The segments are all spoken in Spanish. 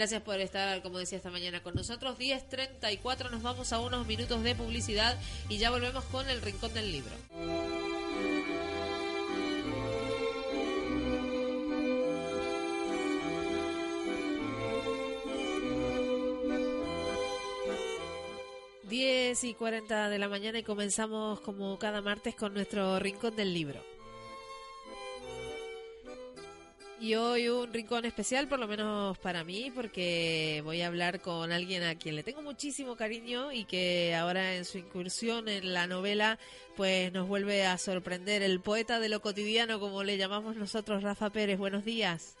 Gracias por estar, como decía esta mañana, con nosotros. 10.34, nos vamos a unos minutos de publicidad y ya volvemos con el Rincón del Libro. Diez y cuarenta de la mañana y comenzamos como cada martes con nuestro Rincón del Libro. Y hoy un rincón especial, por lo menos para mí, porque voy a hablar con alguien a quien le tengo muchísimo cariño y que ahora en su incursión en la novela, pues nos vuelve a sorprender. El poeta de lo cotidiano, como le llamamos nosotros, Rafa Pérez. Buenos días.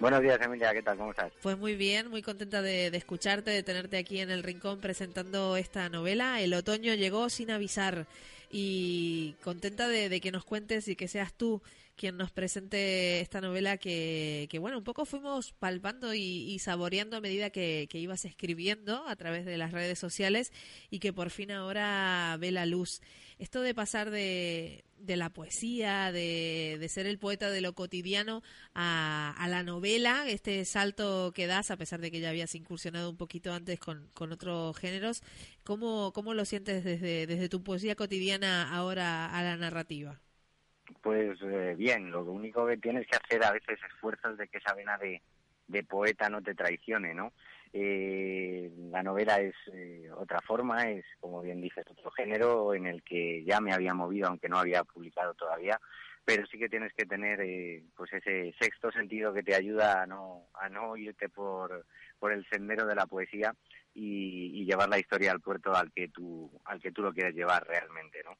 Buenos días, Emilia, ¿qué tal? ¿Cómo estás? Pues muy bien, muy contenta de, escucharte, de tenerte aquí en el rincón presentando esta novela. El otoño llegó sin avisar y contenta de, que nos cuentes y que seas tú quien nos presente esta novela que, bueno, un poco fuimos palpando y, saboreando a medida que, ibas escribiendo a través de las redes sociales y que por fin ahora ve la luz. Esto de pasar de, la poesía, de, ser el poeta de lo cotidiano a, la novela, este salto que das, a pesar de que ya habías incursionado un poquito antes con, otros géneros, ¿cómo, ¿cómo lo sientes desde tu poesía cotidiana ahora a la narrativa? Pues eh, bien, lo único que tienes que hacer a veces esfuerzos de que esa vena de, de poeta no te traicione, ¿no? Eh, la novela es eh, otra forma, es, como bien dices, otro género en el que ya me había movido, aunque no había publicado todavía, pero sí que tienes que tener eh, pues ese sexto sentido que te ayuda a no, a no irte por, por el sendero de la poesía y, y llevar la historia al puerto al que tú, al que tú lo quieres llevar realmente, ¿no?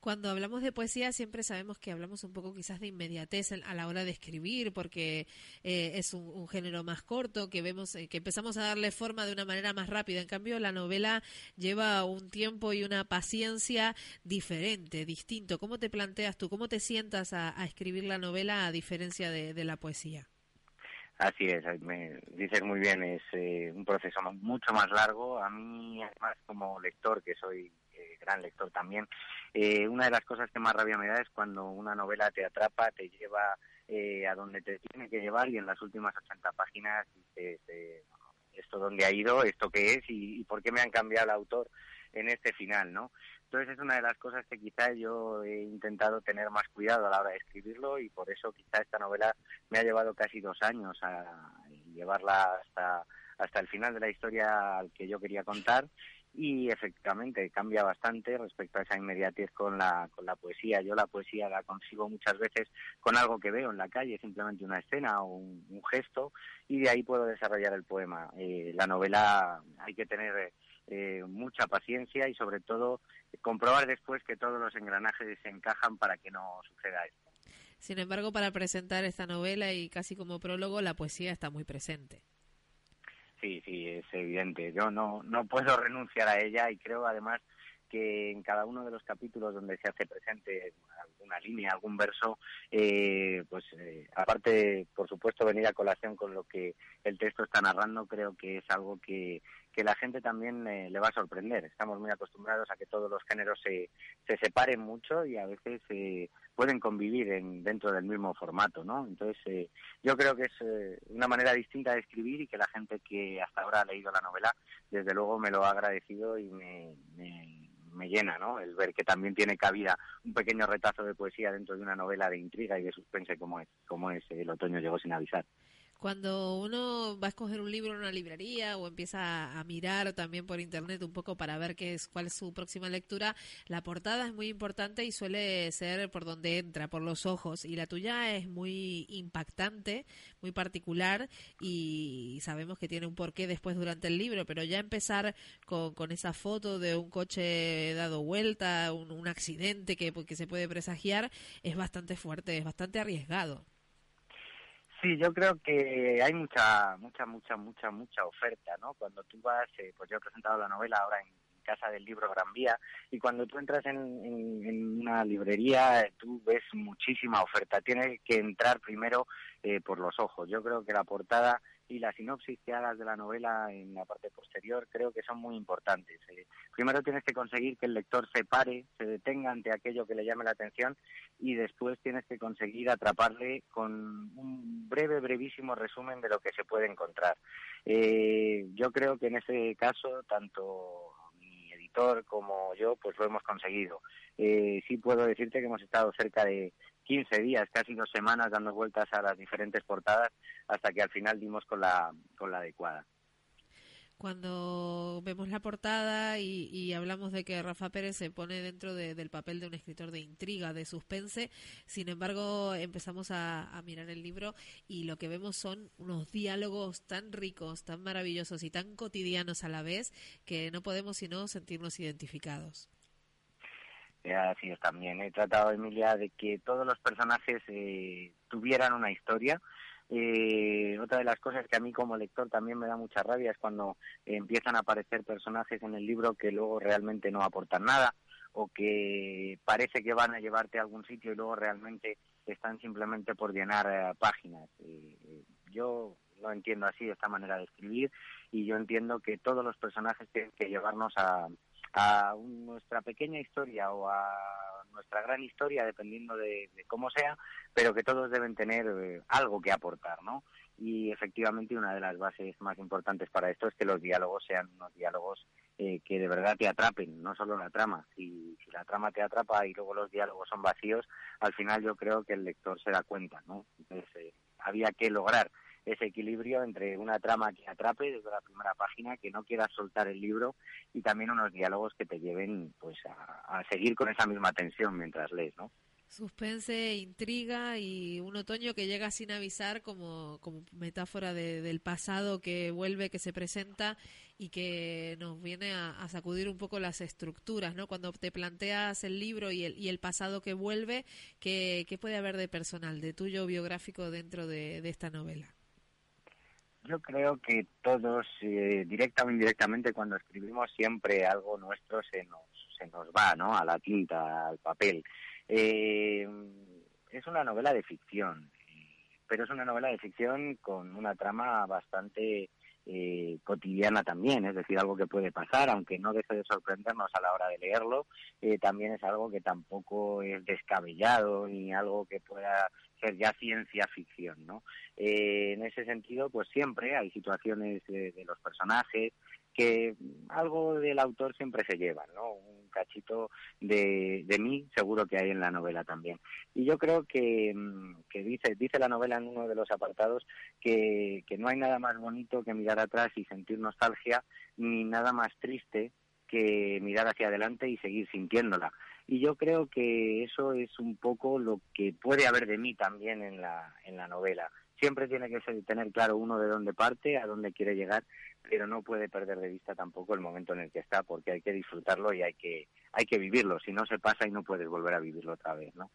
Cuando hablamos de poesía siempre sabemos que hablamos un poco quizás de inmediatez a la hora de escribir porque eh, es un, género más corto que vemos eh, que empezamos a darle forma de una manera más rápida. En cambio la novela lleva un tiempo y una paciencia diferente, distinto. ¿Cómo te planteas tú? ¿Cómo te sientas a, escribir la novela a diferencia de, la poesía? Así es, me dices muy bien, es eh, un proceso mucho más largo. A mí, además, como lector, que soy gran lector también. Eh, una de las cosas que más rabia me da es cuando una novela te atrapa, te lleva eh, a donde te tiene que llevar y en las últimas 80 páginas dices, eh, esto dónde ha ido, esto qué es y, por qué me han cambiado el autor en este final, ¿no? Entonces es una de las cosas que quizás yo he intentado tener más cuidado a la hora de escribirlo y por eso quizá esta novela me ha llevado casi dos años a llevarla hasta hasta el final de la historia al que yo quería contar y efectivamente cambia bastante respecto a esa inmediatez con la, con la poesía. Yo la poesía la consigo muchas veces con algo que veo en la calle, simplemente una escena o un, gesto, y de ahí puedo desarrollar el poema. Eh, la novela hay que tener eh, mucha paciencia y sobre todo comprobar después que todos los engranajes se encajan para que no suceda esto. Sin embargo, para presentar esta novela y casi como prólogo, la poesía está muy presente. Sí, sí, es evidente. Yo no, no puedo renunciar a ella y creo además que en cada uno de los capítulos donde se hace presente alguna línea, algún verso, eh, pues eh, aparte, por supuesto, venir a colación con lo que el texto está narrando, creo que es algo que, que la gente también eh, le va a sorprender. Estamos muy acostumbrados a que todos los géneros se, se separen mucho y a veces eh, pueden convivir en, dentro del mismo formato, ¿no? Entonces, eh, yo creo que es una manera distinta de escribir y que la gente que hasta ahora ha leído la novela, desde luego me lo ha agradecido y me, me, me llena, ¿no? El ver que también tiene cabida un pequeño retazo de poesía dentro de una novela de intriga y de suspense como es, como es El otoño llegó sin avisar. Cuando uno va a escoger un libro en una librería o empieza a mirar también por internet un poco para ver qué es cuál es su próxima lectura, la portada es muy importante y suele ser por donde entra, por los ojos. Y la tuya es muy impactante, muy particular y sabemos que tiene un porqué después durante el libro, pero ya empezar con, con esa foto de un coche dado vuelta, un, accidente que, que se puede presagiar, es bastante fuerte, es bastante arriesgado. Sí, yo creo que hay mucha, mucha, mucha, mucha, mucha oferta, ¿no? Cuando tú vas, eh, pues yo he presentado la novela ahora en Casa del Libro Gran Vía y cuando tú entras en, en, una librería tú ves muchísima oferta. Tienes que entrar primero eh, por los ojos. Yo creo que la portada y la sinopsis que hagas de la novela en la parte posterior creo que son muy importantes. Eh, primero tienes que conseguir que el lector se pare, se detenga ante aquello que le llame la atención y después tienes que conseguir atraparle con un breve, brevísimo resumen de lo que se puede encontrar. Eh, yo creo que en ese caso tanto mi editor como yo pues lo hemos conseguido. Eh, sí puedo decirte que hemos estado cerca de 15 días, casi dos semanas dando vueltas a las diferentes portadas hasta que al final dimos con la, con la adecuada. Cuando vemos la portada y, hablamos de que Rafa Pérez se pone dentro del papel de un escritor de intriga, de suspense, sin embargo empezamos a, a mirar el libro y lo que vemos son unos diálogos tan ricos, tan maravillosos y tan cotidianos a la vez que no podemos sino sentirnos identificados. Así es también. He tratado, Emilia, de que todos los personajes eh, tuvieran una historia. Eh, otra de las cosas que a mí como lector también me da mucha rabia es cuando empiezan a aparecer personajes en el libro que luego realmente no aportan nada o que parece que van a llevarte a algún sitio y luego realmente están simplemente por llenar eh, páginas. yo no entiendo así esta manera de escribir y yo entiendo que todos los personajes tienen que llevarnos a, a nuestra pequeña historia o a nuestra gran historia, dependiendo de, cómo sea, pero que todos deben tener eh, algo que aportar, ¿no? Y efectivamente una de las bases más importantes para esto es que los diálogos sean unos diálogos eh, que de verdad te atrapen, no solo la trama. Si, si la trama te atrapa y luego los diálogos son vacíos, al final yo creo que el lector se da cuenta, ¿no? Entonces eh, había que lograr ese equilibrio entre una trama que atrape desde la primera página, que no quieras soltar el libro y también unos diálogos que te lleven pues a, seguir con esa misma tensión mientras lees, ¿no? Suspense, intriga y un otoño que llega sin avisar como, como metáfora del pasado que vuelve, que se presenta y que nos viene a, sacudir un poco las estructuras, ¿no? Cuando te planteas el libro y el, y el pasado que vuelve, ¿qué, ¿qué puede haber de personal, de tuyo biográfico dentro de esta novela? Yo creo que todos, eh, directa o indirectamente, cuando escribimos siempre algo nuestro se nos, se nos va, ¿no? A la tinta, al papel. Eh, es una novela de ficción, pero es una novela de ficción con una trama bastante eh, cotidiana también, es decir, algo que puede pasar, aunque no deje de sorprendernos a la hora de leerlo, también es algo que tampoco es descabellado ni algo que pueda ser ya ciencia ficción, ¿no? Eh, en ese sentido, pues siempre hay situaciones de, los personajes que algo del autor siempre se lleva, ¿no? Un cachito de, de mí seguro que hay en la novela también. Y yo creo que, mm, que dice, dice la novela en uno de los apartados que, que no hay nada más bonito que mirar atrás y sentir nostalgia, ni nada más triste que mirar hacia adelante y seguir sintiéndola. Y yo creo que eso es un poco lo que puede haber de mí también en la, en la novela. Siempre tiene que ser, tener claro uno de dónde parte, a dónde quiere llegar, pero no puede perder de vista tampoco el momento en el que está, porque hay que disfrutarlo y hay que, hay que vivirlo. Si no se pasa y no puedes volver a vivirlo otra vez, ¿no?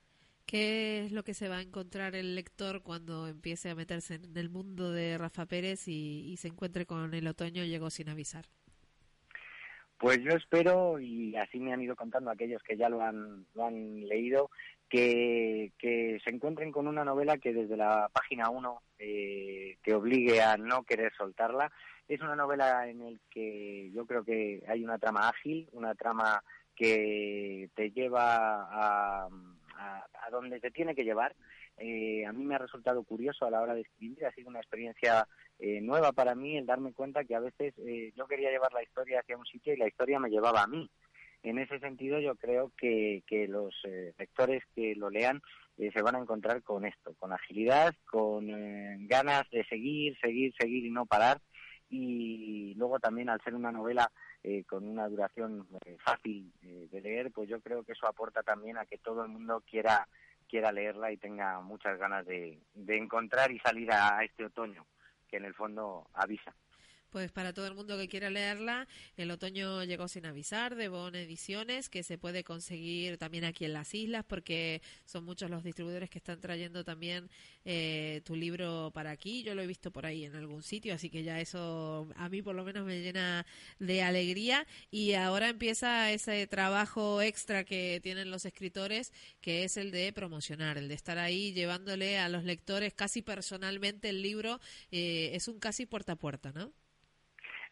¿Qué es lo que se va a encontrar el lector cuando empiece a meterse en el mundo de Rafa Pérez y, y se encuentre con el otoño llegó sin avisar? Pues yo espero, y así me han ido contando aquellos que ya lo han, lo han leído, que, que se encuentren con una novela que desde la página 1 eh, te obligue a no querer soltarla. Es una novela en el que yo creo que hay una trama ágil, una trama que te lleva a, a, donde te tiene que llevar. Eh, a mí me ha resultado curioso a la hora de escribir, ha sido una experiencia eh, nueva para mí el darme cuenta que a veces eh, yo quería llevar la historia hacia un sitio y la historia me llevaba a mí. En ese sentido yo creo que, que los eh, lectores que lo lean se van a encontrar con esto, con agilidad, con ganas de seguir, seguir, seguir y no parar. Y luego también al ser una novela con una duración fácil de leer, pues yo creo que eso aporta también a que todo el mundo quiera quiera leerla y tenga muchas ganas de, encontrar y salir a este otoño que en el fondo avisa. Pues para todo el mundo que quiera leerla, el otoño llegó sin avisar de Bon Ediciones, que se puede conseguir también aquí en las islas, porque son muchos los distribuidores que están trayendo también eh, tu libro para aquí. Yo lo he visto por ahí en algún sitio, así que ya eso a mí por lo menos me llena de alegría. Y ahora empieza ese trabajo extra que tienen los escritores, que es el de promocionar, el de estar ahí llevándole a los lectores casi personalmente el libro. Eh, es un casi puerta a puerta, ¿no?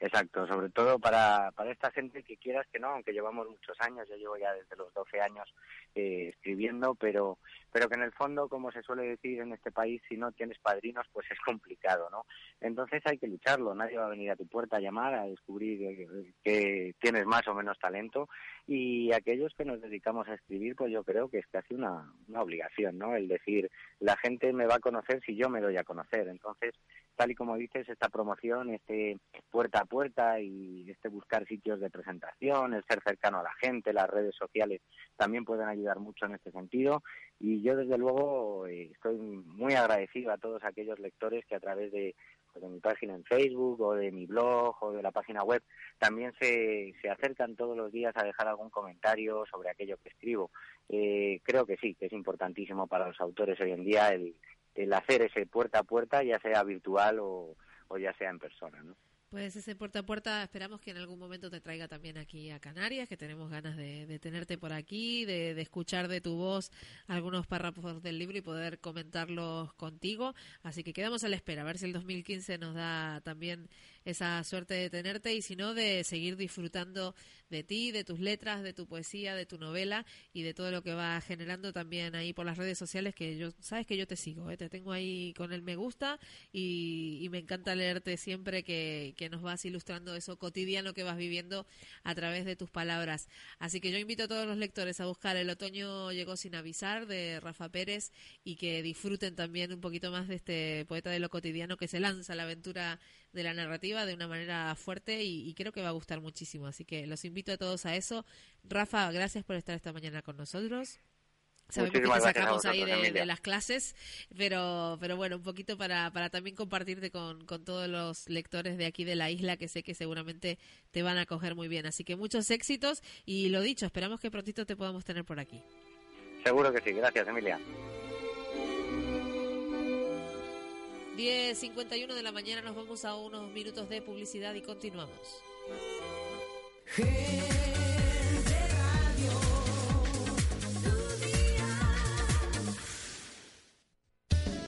Exacto, sobre todo para, para esta gente que quieras que no, aunque llevamos muchos años, yo llevo ya desde los 12 años eh, escribiendo, pero, pero que en el fondo, como se suele decir en este país, si no tienes padrinos, pues es complicado, ¿no? Entonces hay que lucharlo, nadie va a venir a tu puerta a llamar, a descubrir que, tienes más o menos talento y aquellos que nos dedicamos a escribir, pues yo creo que es casi una, una obligación, ¿no? El decir, la gente me va a conocer si yo me doy a conocer, entonces tal y como dices, esta promoción, este puerta a puerta y este buscar sitios de presentación, el ser cercano a la gente, las redes sociales también pueden ayudar mucho en este sentido. Y yo, desde luego, eh, estoy muy agradecido a todos aquellos lectores que a través de, pues, de mi página en Facebook o de mi blog o de la página web también se, se acercan todos los días a dejar algún comentario sobre aquello que escribo. Eh, creo que sí, que es importantísimo para los autores hoy en día el, el hacer ese puerta a puerta, ya sea virtual o, o ya sea en persona, ¿no? Pues ese puerta a puerta esperamos que en algún momento te traiga también aquí a Canarias, que tenemos ganas de, tenerte por aquí, de, escuchar de tu voz algunos párrafos del libro y poder comentarlos contigo. Así que quedamos a la espera, a ver si el 2015 nos da también esa suerte de tenerte y si no, de seguir disfrutando de ti, de tus letras, de tu poesía, de tu novela y de todo lo que va generando también ahí por las redes sociales, que yo, sabes que yo te sigo, ¿eh? te tengo ahí con el me gusta y, me encanta leerte siempre que, que nos vas ilustrando eso cotidiano que vas viviendo a través de tus palabras. Así que yo invito a todos los lectores a buscar El otoño llegó sin avisar de Rafa Pérez y que disfruten también un poquito más de este poeta de lo cotidiano que se lanza a la aventura de la narrativa de una manera fuerte y, creo que va a gustar muchísimo. Así que los invito a todos a eso. Rafa, gracias por estar esta mañana con nosotros. Sabemos que te sacamos ahí de, las clases, pero, pero bueno, un poquito para, para también compartirte con, con todos los lectores de aquí de la isla que sé que seguramente te van a coger muy bien. Así que muchos éxitos y lo dicho, esperamos que prontito te podamos tener por aquí. Seguro que sí, gracias Emilia. 10.51 de la mañana nos vamos a unos minutos de publicidad y continuamos.